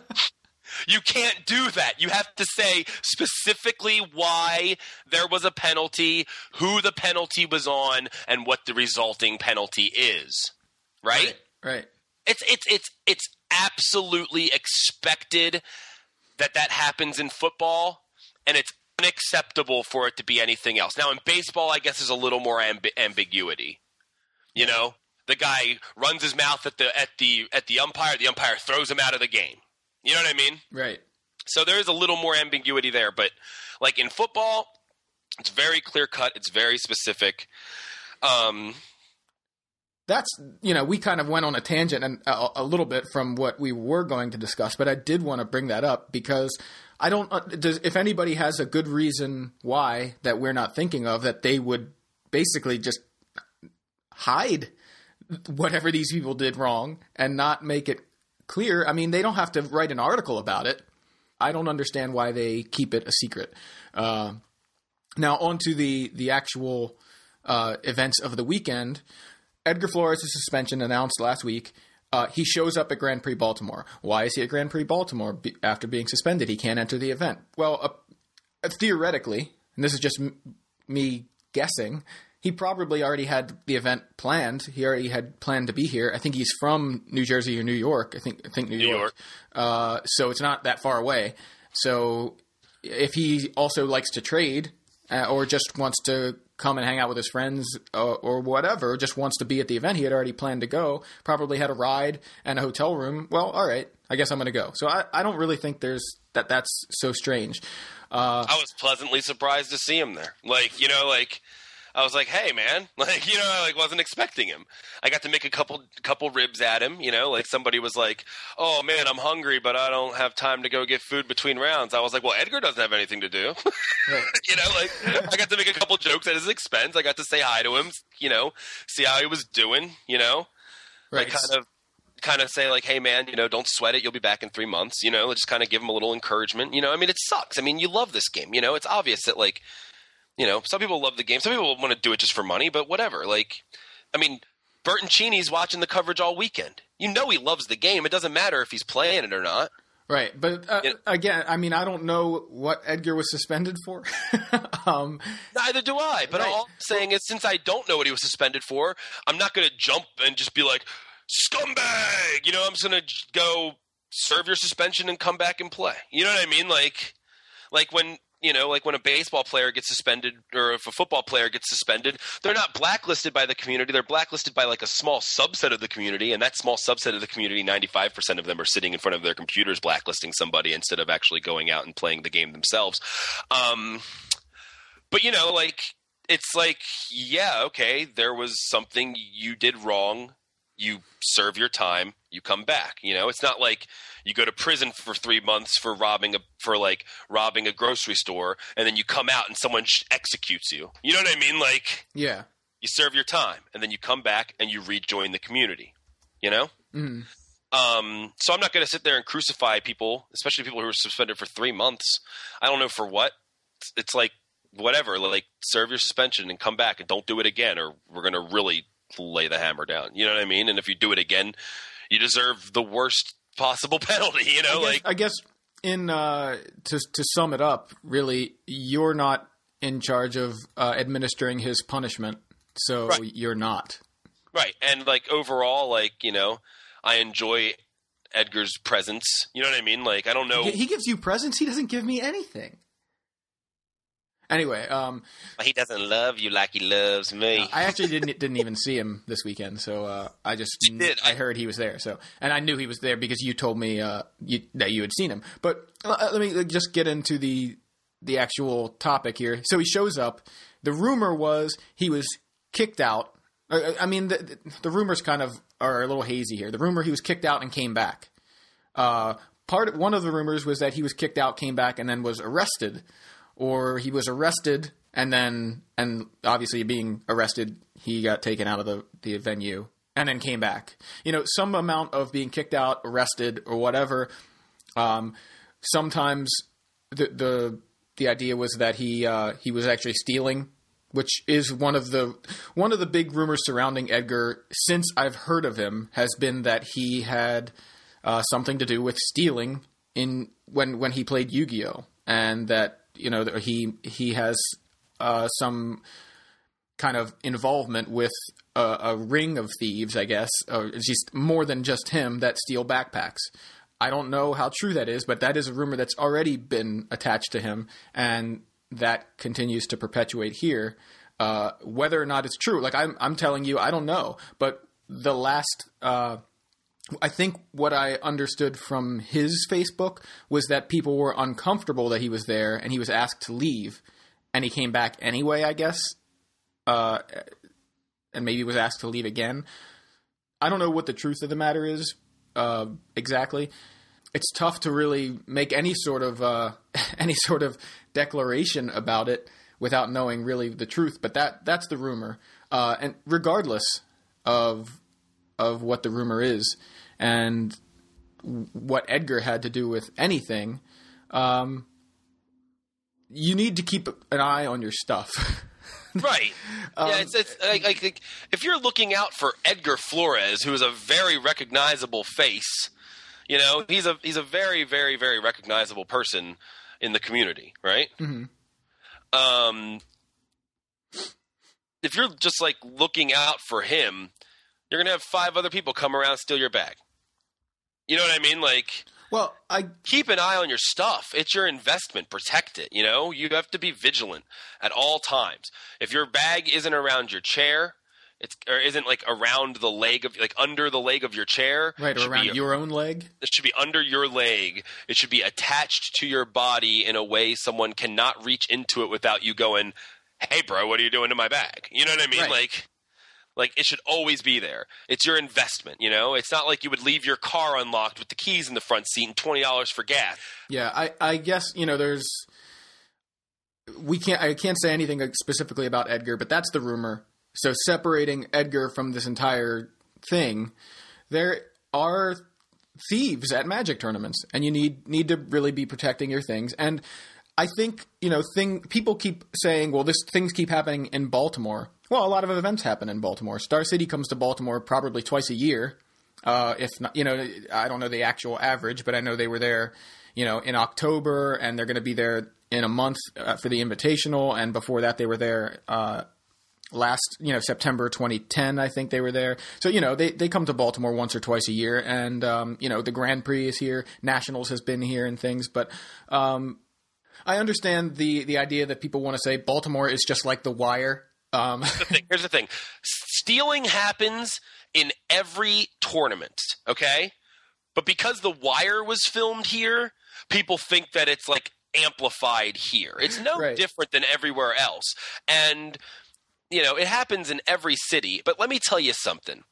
you can't do that. You have to say specifically why there was a penalty, who the penalty was on, and what the resulting penalty is. Right? Right. It's it's it's it's absolutely expected that that happens in football, and it's unacceptable for it to be anything else. Now in baseball, I guess there's a little more amb- ambiguity. You know, the guy runs his mouth at the at the at the umpire. The umpire throws him out of the game. You know what I mean? Right. So there is a little more ambiguity there, but like in football, it's very clear cut. It's very specific. Um, That's you know we kind of went on a tangent and a, a little bit from what we were going to discuss, but I did want to bring that up because I don't. uh, Does, if anybody has a good reason why that we're not thinking of, that they would basically just hide whatever these people did wrong and not make it clear. I mean, they don't have to write an article about it. I don't understand why they keep it a secret. Uh, now, on to the the actual uh, events of the weekend. Edgar Flores' suspension announced last week. Uh, he shows up at Grand Prix Baltimore. Why is he at Grand Prix Baltimore after being suspended? He can't enter the event. Well, uh, theoretically, and this is just m- me guessing, he probably already had the event planned. He already had planned to be here. I think he's from New Jersey or New York. I think I think New, New York. York. Uh, so it's not that far away. So if he also likes to trade uh, or just wants to come and hang out with his friends uh, or whatever, just wants to be at the event, he had already planned to go, probably had a ride and a hotel room. Well, all right, I guess I'm going to go. So I, I don't really think there's that that's so strange. Uh, I was pleasantly surprised to see him there. Like, you know, like I was like, "Hey, man!" Like, you know, I like wasn't expecting him. I got to make a couple couple ribs at him. You know, like somebody was like, "Oh man, I'm hungry, but I don't have time to go get food between rounds." I was like, "Well, Edgar doesn't have anything to do." right. you know, like I got to make a couple jokes at his expense. I got to say hi to him. You know, see how he was doing. You know, right. like kind of kind of say like hey man you know don't sweat it you'll be back in three months you know just kind of give him a little encouragement you know i mean it sucks i mean you love this game you know it's obvious that like you know some people love the game some people want to do it just for money but whatever like i mean Bertoncini's watching the coverage all weekend you know he loves the game it doesn't matter if he's playing it or not Right, but uh, again, I mean, I don't know what Edgar was suspended for. um, Neither do I. But Right. all I'm saying is, since I don't know what he was suspended for, I'm not going to jump and just be like, scumbag. You know, I'm just going to go serve your suspension and come back and play. You know what I mean? Like, like when you know, like when a baseball player gets suspended, or if a football player gets suspended, they're not blacklisted by the community. They're blacklisted by like a small subset of the community, and that small subset of the community, 95% of them are sitting in front of their computers blacklisting somebody instead of actually going out and playing the game themselves. Um, but you know, like it's like, yeah, okay, there was something you did wrong. You serve your time. You come back. You know, it's not like you go to prison for three months for robbing a for like robbing a grocery store, and then you come out and someone sh- executes you. You know what I mean? Like yeah, you serve your time, and then you come back and you rejoin the community. You know. Mhm. Um, so I'm not going to sit there and crucify people, especially people who were suspended for three months. I don't know for what. It's, it's like whatever. Like serve your suspension and come back and don't do it again, or we're going to really lay the hammer down. You know what I mean? And if you do it again, you deserve the worst possible penalty. You know, I guess, like I guess in uh, to to sum it up, really, you're not in charge of uh, administering his punishment, so Right. you're not. Right. And like overall, like, you know, I enjoy Edgar's presence. You know what I mean? Like I don't know. He, he gives you presents. He doesn't give me anything. Anyway, um, he doesn't love you like he loves me. I actually didn't didn't even see him this weekend, so uh, I just did. I heard he was there. So and I knew he was there because you told me uh, you, that you had seen him. But uh, let me just get into the the actual topic here. So he shows up. The rumor was he was kicked out. Uh, I mean, the, the rumors kind of are a little hazy here. The rumor he was kicked out and came back. Uh, part one of the rumors was that he was kicked out, came back, and then was arrested, or he was arrested and then and obviously being arrested, he got taken out of the the venue and then came back. You know, some amount of being kicked out, arrested, or whatever. Um, sometimes the the the idea was that he uh, he was actually stealing, which is one of the one of the big rumors surrounding Edgar since I've heard of him has been that he had uh, something to do with stealing in when when he played Yu Gi Oh, and that you know he he has uh, some kind of involvement with a, a ring of thieves, I guess, or just more than just him that steal backpacks. I don't know how true that is, but that is a rumor that's already been attached to him, and that continues to perpetuate here. Uh, whether or not it's true, like I'm, I'm telling you, I don't know. But the last, uh, I think what I understood from his Facebook was that people were uncomfortable that he was there, and he was asked to leave, and he came back anyway. I guess, uh, and maybe was asked to leave again. I don't know what the truth of the matter is uh, exactly. It's tough to really make any sort of uh, any sort of declaration about it without knowing really the truth. But that that's the rumor, uh, and regardless of of what the rumor is and what Edgar had to do with anything, um, you need to keep an eye on your stuff. Right. yeah, it's, it's like, like, like if you're looking out for Edgar Flores, who is a very recognizable face, you know, he's a he's a very very very recognizable person in the community, right? Mhm. Um, if you're just like looking out for him, you're gonna have five other people come around and steal your bag. You know what I mean? Like, well, I keep an eye on your stuff. It's your investment. Protect it. You know, you have to be vigilant at all times. If your bag isn't around your chair, it's or isn't like around the leg of like under the leg of your chair, right should around be, your own leg. It should be under your leg. It should be attached to your body in a way someone cannot reach into it without you going, "Hey, bro, what are you doing to my bag?" You know what I mean? Right. Like. Like it should always be there. It's your investment, you know. It's not like you would leave your car unlocked with the keys in the front seat and twenty dollars for gas. Yeah, I, I guess you know there's we can't I can't say anything specifically about Edgar, but that's the rumor. So separating Edgar from this entire thing, there are thieves at magic tournaments, and you need need to really be protecting your things. And I think you know thing people keep saying, well, this things keep happening in Baltimore. Well, a lot of events happen in Baltimore. Star City comes to Baltimore probably twice a year. Uh, if not, you know, I don't know the actual average, but I know they were there, you know, in October, and they're going to be there in a month uh, for the Invitational, and before that they were there uh, last, you know, September 2010, I think they were there. So you know, they they come to Baltimore once or twice a year, and um, you know, the Grand Prix is here, Nationals has been here, and things, but. Um, I understand the the idea that people want to say Baltimore is just like The Wire. Um, the thing. Here's the thing: stealing happens in every tournament. Okay, but because The Wire was filmed here, people think that it's like amplified here. It's no Right. different than everywhere else, and you know it happens in every city. But let me tell you something: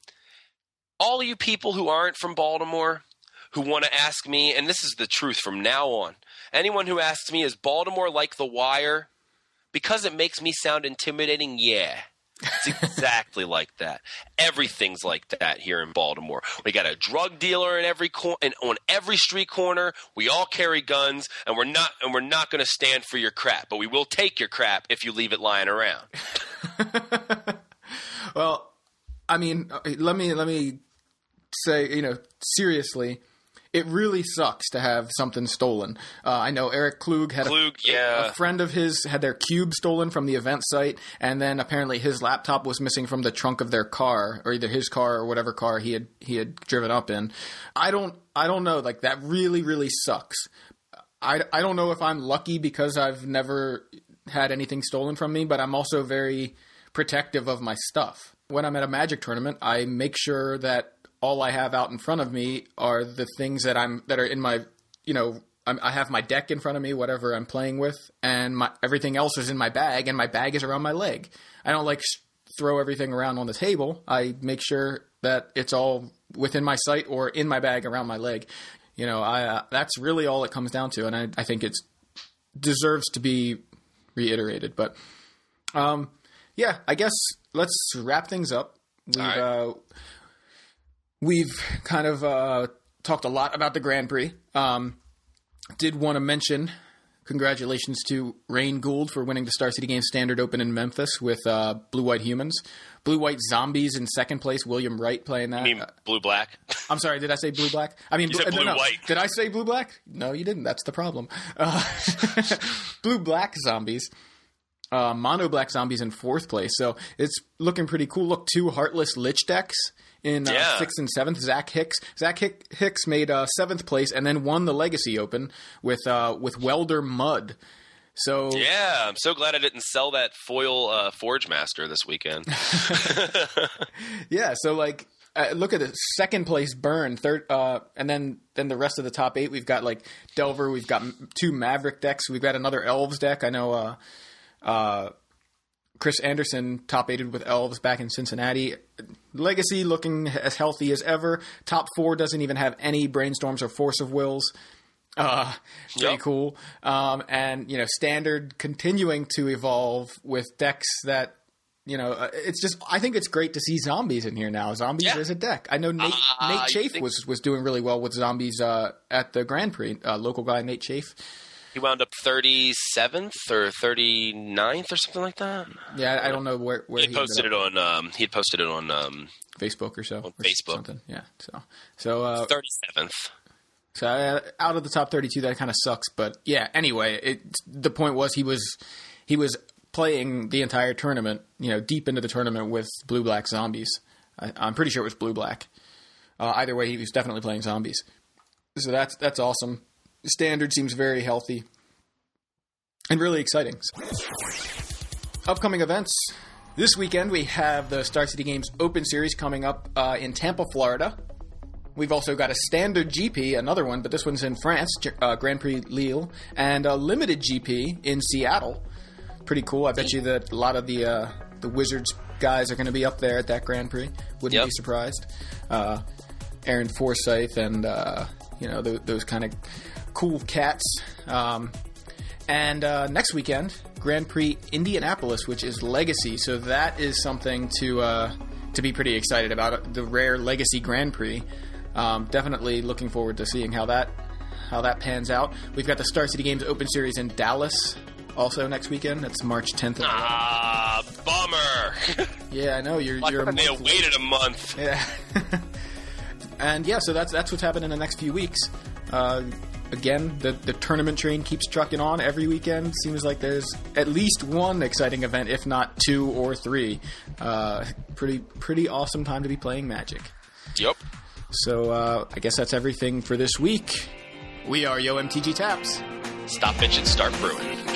all you people who aren't from Baltimore. Who want to ask me, and this is the truth from now on. Anyone who asks me, is Baltimore like The Wire? Because it makes me sound intimidating, yeah. It's exactly like that. Everything's like that here in Baltimore. We got a drug dealer in every cor- and on every street corner. We all carry guns, and we're not and we're not going to stand for your crap. But we will take your crap if you leave it lying around. well, I mean, uh, let me let me say, you know, seriously, it really sucks to have something stolen. Uh, I know Eric Klug had Klug, a, yeah. a friend of his had their cube stolen from the event site, and then apparently his laptop was missing from the trunk of their car, or either his car or whatever car he had he had driven up in. I don't I don't know. Like that really really sucks. I, I don't know if I'm lucky because I've never had anything stolen from me, but I'm also very protective of my stuff. When I'm at a magic tournament, I make sure that all I have out in front of me are the things that I'm that are in my you know I'm, I have my deck in front of me, whatever I'm playing with, and my everything else is in my bag, and my bag is around my leg. I don't like throw everything around on the table. I make sure that it's all within my sight or in my bag around my leg. You know, I uh, that's really all it comes down to, and I, I think it deserves to be reiterated. But um, yeah, I guess let's wrap things up. We've right. uh, we've kind of uh, talked a lot about the Grand Prix. Um, did want to mention congratulations to Rain Gould for winning the Star City Games Standard Open in Memphis with uh, Blue White Humans. Blue White Zombies in second place. William Wright playing that. I mean, blue black. I'm sorry, did I say blue black? I mean, no, blue no. white. Did I say blue black? No, you didn't. That's the problem. Uh, blue black zombies. Uh, mono black zombies in fourth place. So it's looking pretty cool. Look, two heartless lich decks in uh, Yeah. sixth and seventh. Zach Hicks. Zach Hick- Hicks made uh, seventh place and then won the Legacy Open with uh, with Welder Mud. So yeah, I'm so glad I didn't sell that foil uh, Forge Master this weekend. Yeah, so like uh, look at the second place burn, third, uh, and then then the rest of the top eight. We've got like Delver, we've got two Maverick decks, we've got another Elves deck. I know uh, uh, Chris Anderson top eighted with Elves back in Cincinnati. Legacy looking as healthy as ever. Top four doesn't even have any brainstorms or force of wills. Uh, pretty Yep. cool. Um, and you know, standard continuing to evolve with decks that you know, uh, it's just I think it's great to see zombies in here now. Zombies Yeah. is a deck. I know Nate Uh, Nate Chafe think- was was doing really well with zombies uh, at the Grand Prix. Uh, local guy Nate Chafe. He wound up 37th or 39th or something like that. Yeah, I, I don't know where where He he posted it on. Um, he had posted it on um. Facebook or so. or Facebook. something. Yeah. So so uh, 37th. So uh, out of the top 32, that kind of sucks. But yeah, anyway, it, the point was he was he was playing the entire tournament, you know, deep into the tournament with blue black zombies. I, I'm pretty sure it was blue black. Uh, either way, he was definitely playing zombies. So that's that's awesome. Standard seems very healthy and really exciting. Upcoming events. This weekend we have the Star City Games Open Series coming up uh, in Tampa, Florida. We've also got a standard GP, another one, but this one's in France, uh, Grand Prix Lille, and a limited GP in Seattle. Pretty cool. I bet you that a lot of the uh, the Wizards guys are going to be up there at that Grand Prix. Wouldn't Yep. be surprised. Uh, Aaron Forsythe and uh, you know th- those kind of cool cats. Um, and uh, next weekend, Grand Prix Indianapolis, which is Legacy. So that is something to uh, to be pretty excited about. The rare Legacy Grand Prix. Um, definitely looking forward to seeing how that how that pans out. We've got the Star City Games Open Series in Dallas. Also next weekend, that's March 10th. and 11th. Ah, bummer. Yeah, I know you're you're a they waited a month? yeah. and yeah, so that's that's what's happening in the next few weeks. Uh, again, the the tournament train keeps trucking on every weekend. Seems like there's at least one exciting event, if not two or three. Uh, pretty pretty awesome time to be playing Magic. Yep. So uh, I guess that's everything for this week. We are Yo MTG Taps. Stop bitching, start brewing.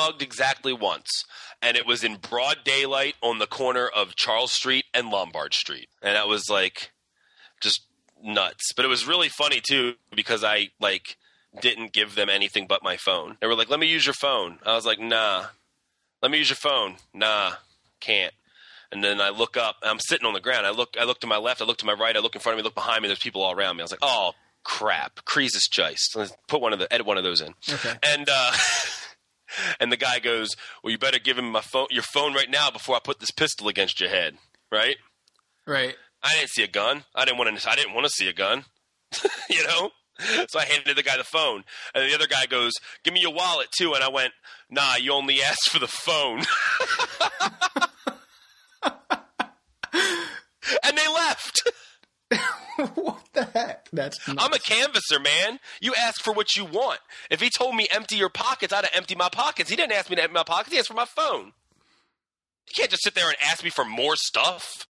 Mugged exactly once, and it was in broad daylight on the corner of Charles Street and Lombard Street, and that was like just nuts. But it was really funny too because I like didn't give them anything but my phone. They were like, "Let me use your phone." I was like, "Nah." Let me use your phone. Nah, can't. And then I look up. I'm sitting on the ground. I look. I look to my left. I look to my right. I look in front of me. Look behind me. There's people all around me. I was like, "Oh, crap, Croesus Geist. Let's put one of the edit one of those in. Okay. And uh, and the guy goes, "Well, you better give him my phone, your phone right now before I put this pistol against your head." Right? Right. I didn't see a gun. I didn't want to. I didn't want to see a gun. you know. So I handed the guy the phone, and the other guy goes, "Give me your wallet too." And I went, "Nah, you only asked for the phone." and they left. what the heck? That's nuts. I'm a canvasser, man. You ask for what you want. If he told me empty your pockets, I'd have emptied my pockets. He didn't ask me to empty my pockets. He asked for my phone. You can't just sit there and ask me for more stuff.